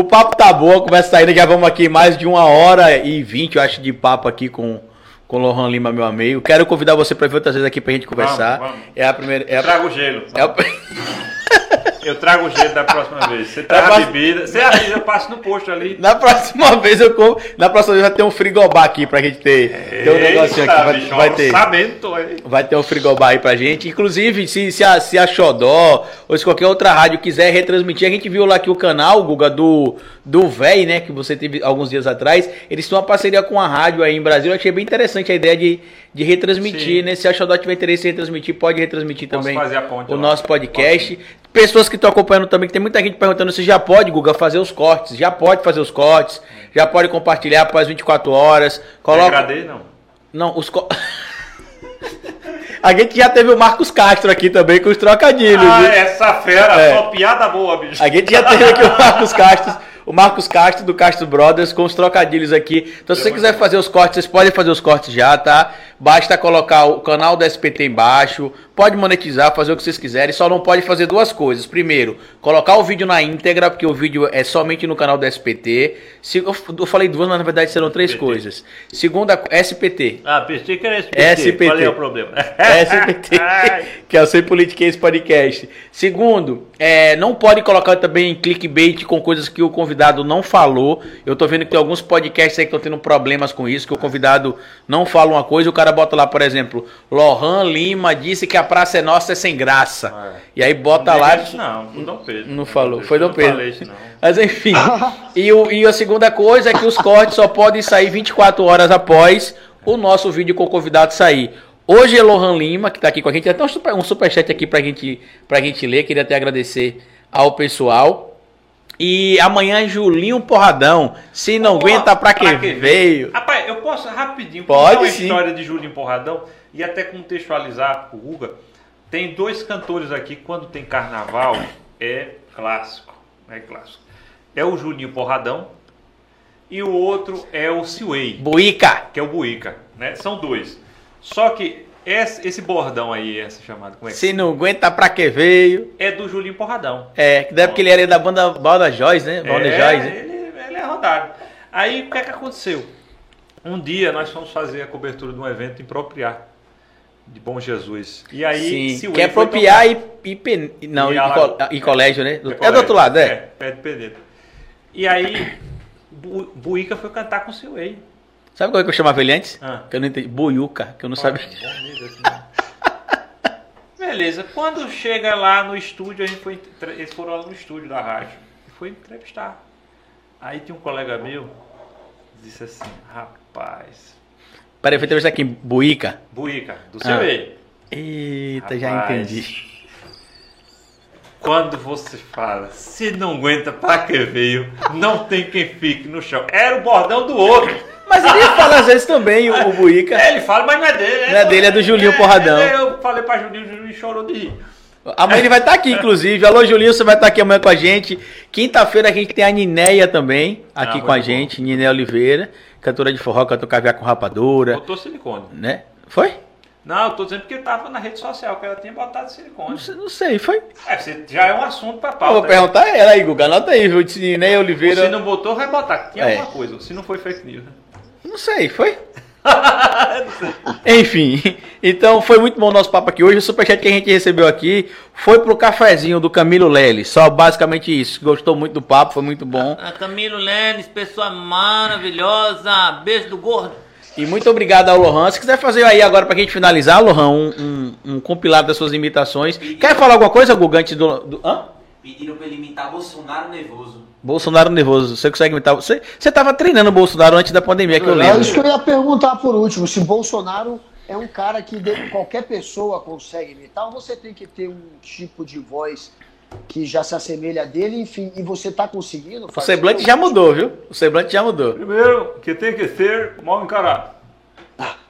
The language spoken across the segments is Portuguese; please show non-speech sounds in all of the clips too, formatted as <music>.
o papo tá bom, a conversa tá ainda. Já vamos aqui mais de uma hora e vinte, eu acho, de papo aqui com, com o Lohan Lima, meu amigo. Quero convidar você para vir outras vezes aqui pra gente conversar. Vamos, vamos. É a primeira. É a, Traga o gelo. é a- <laughs> Eu trago o gelo da próxima vez. Você traz a bebida. Você avisa, eu passo no posto ali. na próxima vez eu como. Na próxima vez vai ter um frigobar aqui pra gente ter. ter um negocinho aqui. Vai, bicho, vai ter. Vai ter um frigobar aí pra gente. Inclusive, se, se, a, se a Xodó ou se qualquer outra rádio quiser retransmitir, a gente viu lá que o canal, Guga, do, do VEI, né? Que você teve alguns dias atrás, eles têm uma parceria com a rádio aí em Brasília. Eu achei bem interessante a ideia de, de retransmitir, Sim. né? Se a Xodó tiver interesse em retransmitir, pode retransmitir Posso também fazer a ponte o lá. nosso podcast. Pessoas que estão acompanhando também, que tem muita gente perguntando se já pode, Guga, fazer os cortes. Já pode fazer os cortes, já pode compartilhar após 24 horas. Coloca. Degradei, não. Não, os. Co... <laughs> A gente já teve o Marcos Castro aqui também com os trocadilhos. Ah, viu? essa fera, É. só piada boa, bicho. A gente já teve aqui o Marcos <laughs> Castro, o Marcos Castro do Castro Brothers com os trocadilhos aqui. Então, se você quiser fazer os cortes, vocês podem fazer os cortes já, tá? Basta colocar o canal do SPT embaixo, pode monetizar, fazer o que vocês quiserem, só não pode fazer duas coisas. Primeiro, colocar o vídeo na íntegra, porque o vídeo é somente no canal do SPT. Se, eu, eu falei duas, mas na verdade serão três coisas. Segunda, SPT. Ah, pensei que era SPT. SPT. Qual é o problema? <laughs> SPT, <laughs> que é o Sem Politiquês Podcast. Segundo, é, não pode colocar também clickbait com coisas que o convidado não falou. Eu tô vendo que tem alguns podcasts aí que estão tendo problemas com isso, que o convidado não fala uma coisa, o cara bota lá, por exemplo, Lohan Lima disse que a praça é nossa é sem graça. É. E aí bota lá. Não, não, foi Dom Pedro. Não falou, foi Dom Não Pedro. falei isso, não. Mas enfim. e, o- e a segunda coisa é que os cortes só podem sair 24 horas após o nosso vídeo com o convidado sair. Hoje é Lohan Lima, que está aqui com a gente. Até um, super, um superchat aqui pra gente, pra gente ler. Queria até agradecer ao pessoal. E amanhã Julinho Porradão. Se não Pô, aguenta pra que, pra que veio. Rapaz, eu posso rapidinho Pode contar sim. história de Julinho Porradão e até contextualizar o Guga. Tem dois cantores aqui, quando tem carnaval, é clássico. É clássico. É o Julinho Porradão e o outro é o Siway, Buica. que é o Buica. Né? São dois. Só que esse, esse bordão aí, essa chamada, como é que Se não aguenta pra que veio. é do Julinho Porradão. É, que deve porque ele era da banda Balda Joyce, né? Balda É, Joyce. né? ele, ele é rodado. Aí o que é que aconteceu? Um dia nós fomos fazer a cobertura de um evento em Propriar, de Bom Jesus. E aí, Sim, que é apropriar e, e, pen- não, E e, e colégio, né? Do- É, colégio. do outro lado, é. É, pé de pedreiro. E aí, Bu- Buica foi cantar com o seu Whey. Sabe qual é que eu chamava ele antes? Ah. Que eu não entendi. Buiuca, que eu não sabia. Bom mesmo, assim, né? <laughs> Beleza, quando chega lá no estúdio, a gente foi, eles foram lá no estúdio da rádio e foi entrevistar. Aí tinha um colega meu, disse assim, rapaz, Peraí, foi entrevistar aqui, Buica. Buica, do seu Ah. Whey. Eita, já Rapaz. entendi. Quando você fala, se não aguenta pra que veio, não tem quem fique no chão. Era o bordão do outro. Mas ele fala às vezes também, o, o Buica. É, ele fala, mas não é dele. Não é dele, é do Julinho Porradão. é, eu falei pra Julinho, o Julinho chorou de rir. Amanhã ele vai estar aqui, inclusive. Alô, Julinho, você vai estar aqui amanhã com a gente. Quinta-feira a gente tem a Ninéia também aqui Ah, com a muito gente. Ninéia Oliveira, cantora de forró, cantou caviar com rapadura, Botou silicone. né? Foi? Não, eu tô dizendo porque tava na rede social que ela tinha botado silicone. Não sei, não sei, foi. É, já é um assunto pra Eu pauta. vou perguntar a ela aí, Guga. Anota aí, viu? Ninéia Oliveira. Se não botou, vai botar. Tinha É. alguma coisa. Se não foi fake news. né? Não sei, foi? <laughs> Enfim, então foi muito bom o nosso papo aqui hoje. O superchat que a gente recebeu aqui foi pro cafezinho do Camilo Leles. Só basicamente isso. Gostou muito do papo, foi muito bom. Ah, Camilo Lenes, pessoa maravilhosa. Beijo do gordo. E muito obrigado ao Lohan. Se quiser fazer aí agora pra gente finalizar, Lohan, um, um- um compilado das suas imitações. Quer falar alguma coisa, Guga, antes do. do hã? Pediram pra ele imitar Bolsonaro nervoso. Bolsonaro nervoso. Você consegue imitar? Você, você tava treinando o Bolsonaro antes da pandemia, que eu É lembro. isso que eu ia perguntar por último. Se Bolsonaro é um cara que de- qualquer pessoa consegue imitar, ou você tem que ter um tipo de voz que já se assemelha a dele, enfim, e você tá conseguindo? O semblante já mudou, viu? O semblante já mudou. Primeiro, que tem que ser mal encarado.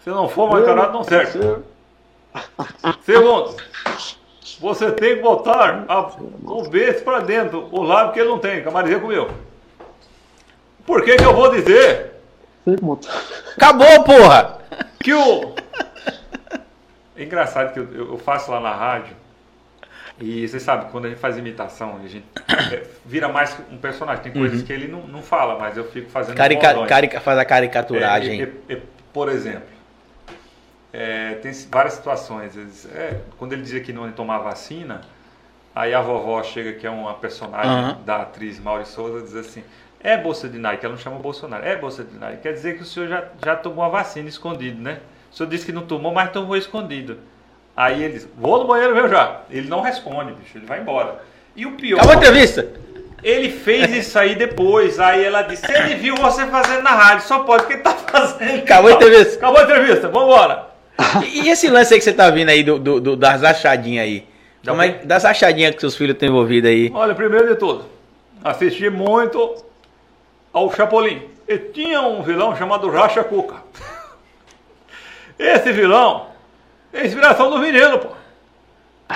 Se não for mal encarado, não serve. Segundo, você tem que botar a- o beijo pra dentro, o lábio que ele não tem, Maria comeu. Por que que eu vou dizer. Acabou, porra! que o... É engraçado que eu, eu faço lá na rádio, E você sabe, quando a gente faz imitação, a gente é, vira mais um personagem. Tem coisas que ele não, não fala, mas eu fico fazendo Carica, carica, faz a caricaturagem. É, e- e- por exemplo, é, tem várias situações. Eles- é, quando ele dizia que não ia tomar vacina, aí a vovó chega, que é uma personagem Aham. da atriz Mauri Souza, diz assim: É bolsa de Nike, ela não chama Bolsonaro, é bolsa de Nike. Quer dizer que o senhor já, já tomou a vacina escondido, né? O senhor disse que não tomou, mas tomou escondido. Aí ele diz: Vou no banheiro meu já. Ele não responde, bicho, ele vai embora. E o pior. Acabou a entrevista? Ele fez isso aí depois. Aí ela disse: Ele viu você fazendo na rádio, só pode que ele tá fazendo. Acabou a entrevista. Acabou a entrevista, vambora. E, e esse lance aí que você tá vindo aí do, do- do- das achadinhas aí? Da Como é, das achadinhas que seus filhos estão envolvidos aí? Olha, primeiro de tudo, assisti muito ao Chapolin. E tinha um vilão chamado Racha Cuca. Esse vilão é inspiração do menino, pô.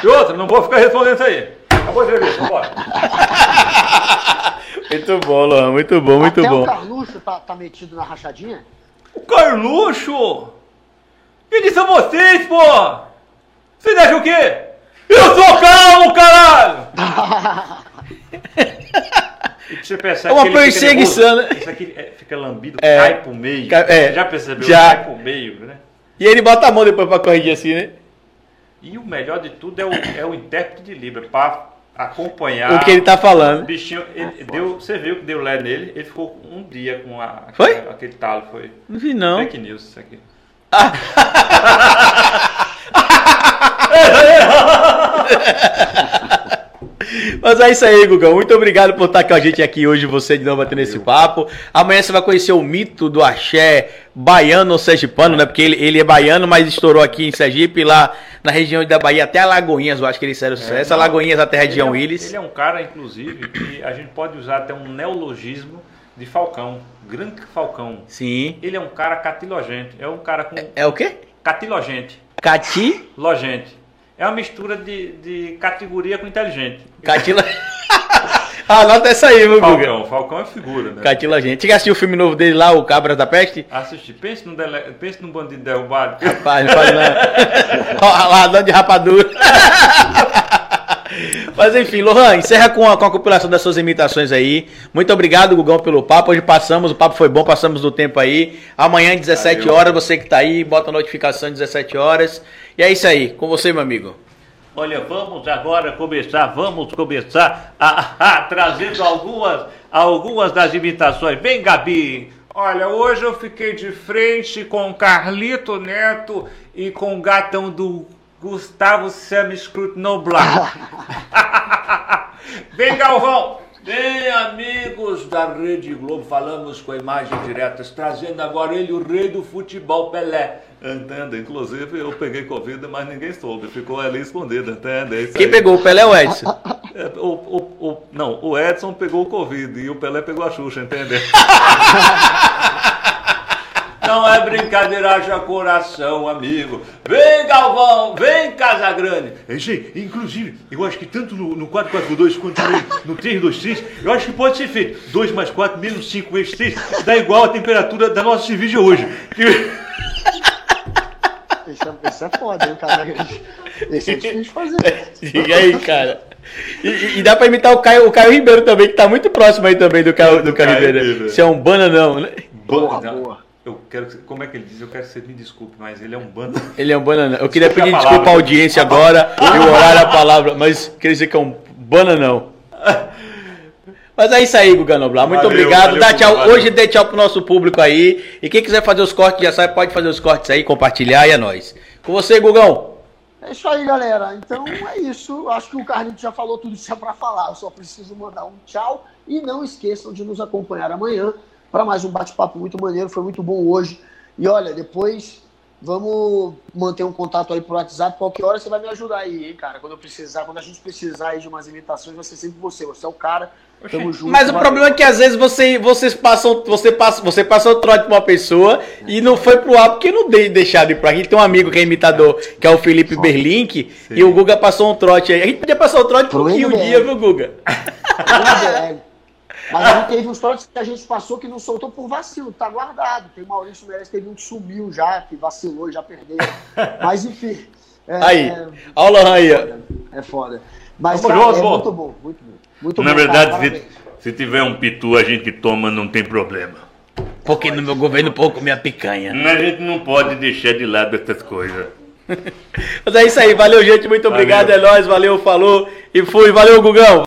E outra, não vou ficar respondendo isso aí. Acabou a entrevista, vambora. <laughs> Muito bom, Luan, muito bom, muito Até bom. o Carluxo tá, tá metido na rachadinha? O Carluxo! Quem disse a vocês, pô? Vocês acham o quê? Eu sou calmo, caralho! <laughs> Você percebe É uma perseguição, né? Isso aqui é, fica lambido, É. cai pro meio. Cai- é. Já percebeu? Já. Cai pro meio, né? E ele bota a mão depois pra corrigir assim, né? E o melhor de tudo é o, é o intérprete de Libra, pra acompanhar. O que ele tá O falando. bichinho, ele deu, você viu que deu lé nele, ele ficou um dia com a, Foi? aquele talo, foi. Não vi não. Fake news isso aqui. <laughs> Mas é isso aí, Gugão. Muito obrigado por estar com a gente aqui hoje, você de novo batendo esse papo. Amanhã você vai conhecer o mito do axé baiano ou sergipano, né? Porque ele, ele é baiano, mas estourou aqui em Sergipe, lá na região da Bahia, até Alagoinhas, eu acho que ele fizeram sucesso. não. Alagoinhas até a região ele é, Willis. Ele é um cara, inclusive, que a gente pode usar até um neologismo de Falcão. Grande Falcão. Sim. Ele é um cara catilogente. É um cara com. É o quê? Catilogente. Cati? Logente. É uma mistura de, de categoria com inteligente. Catila. <laughs> Anota essa aí, meu Guga. Falcão. Falcão é figura, né? Catila gente. Você assistiu o filme novo dele lá, o Cabras da Peste? Assistir. Pense num, dele... Pense num bandido derrubado. Rapaz, não faz não. <laughs> Ladrão de rapadura. <laughs> Mas enfim, Lohan, encerra com a, com a compilação das suas imitações aí. Muito obrigado, Gugão, pelo papo. Hoje passamos, o papo foi bom, passamos do tempo aí. Amanhã, 17 Valeu. horas, você que tá aí, bota a notificação 17 horas. E é isso aí, com você, meu amigo. Olha, vamos agora começar, vamos começar a, a trazendo algumas, algumas das imitações. Vem, Gabi! Olha, hoje eu fiquei de frente com Carlito Neto e com o gatão do Gustavo Scrut Noblar. <laughs> Vem, Galvão! Bem, amigos da Rede Globo, falamos com imagens diretas, trazendo agora ele, o rei do futebol, Pelé. Entenda, inclusive eu peguei Covid, mas ninguém soube, ficou ali escondido, entende? É Quem aí. pegou? O Pelé ou o Edson? É, o, o, o- não, o Edson pegou o Covid e o Pelé pegou a Xuxa, entende? <laughs> Não é brincadeira, haja coração, amigo. Vem, Galvão, vem, Casagrande. É, gente, inclusive, eu acho que tanto no, no 442 quanto no, no 323, eu acho que pode ser feito 2 mais 4 menos 5 vezes 3 dá igual a temperatura da nossa cerveja hoje. <laughs> Que- Esse é, esse é foda, hein, cara? Esse é difícil de fazer. <laughs> Diga aí, cara. E, e- e dá pra imitar o Caio, o Caio Ribeiro também, que tá muito próximo aí também do Caio, do Caio Caio Ribeiro. Ribeiro. Você é um bananão, né? Boa, Não, boa. Eu quero que, como é que ele diz? Eu quero que você me desculpe, mas ele é um bando. Ele é um bananão. Eu queria Desculpe pedir a desculpa à audiência agora e o horário a palavra, mas queria dizer que é um bananão. Mas é isso aí, Guga Noblar. Muito Valeu, obrigado. valeu, Dá tchau. valeu. Hoje dê tchau pro nosso público aí. E quem quiser fazer os cortes, já sabe, pode fazer os cortes aí, compartilhar e é nóis. Com você, Gugão. É isso aí, galera. Então é isso. Acho que o Carlito já falou tudo isso é pra falar. Eu só preciso mandar um tchau. E não esqueçam de nos acompanhar amanhã para mais um bate-papo muito maneiro. Foi muito bom hoje. E olha, depois vamos manter um contato aí pro WhatsApp. Qualquer hora você vai me ajudar aí, hein, cara. Quando eu precisar, quando a gente precisar aí de umas imitações, vai ser sempre você. Você é o cara. Tamo junto. Mas o valeu. problema é que às vezes você, vocês passam, você passa, você passou o trote pra uma pessoa e não foi pro ar porque não dei deixado ir pra aqui. Tem um amigo que é imitador, que é o Felipe Berlink, e o Guga passou um trote aí. A gente podia passar o trote por um dia, viu, Guga? Mas a gente teve uns trotes que a gente passou que não soltou por vacilo, tá guardado. Tem Maurício Meirelles, teve um que sumiu já, que vacilou, já perdeu. Mas enfim. é- Aí, é- Lohan aí, ó. foda, É foda. Mas, cara, junto, é muito bom, muito bom. Muito Na bom, cara, verdade, parabéns. se, se tiver um pitu, a gente toma, não tem problema. Porque no meu governo pouco minha picanha. A gente não pode deixar de lado essas coisas. <laughs> Mas é isso aí, valeu gente, muito obrigado, Valeu. é nóis, valeu, falou e fui, valeu Gugão.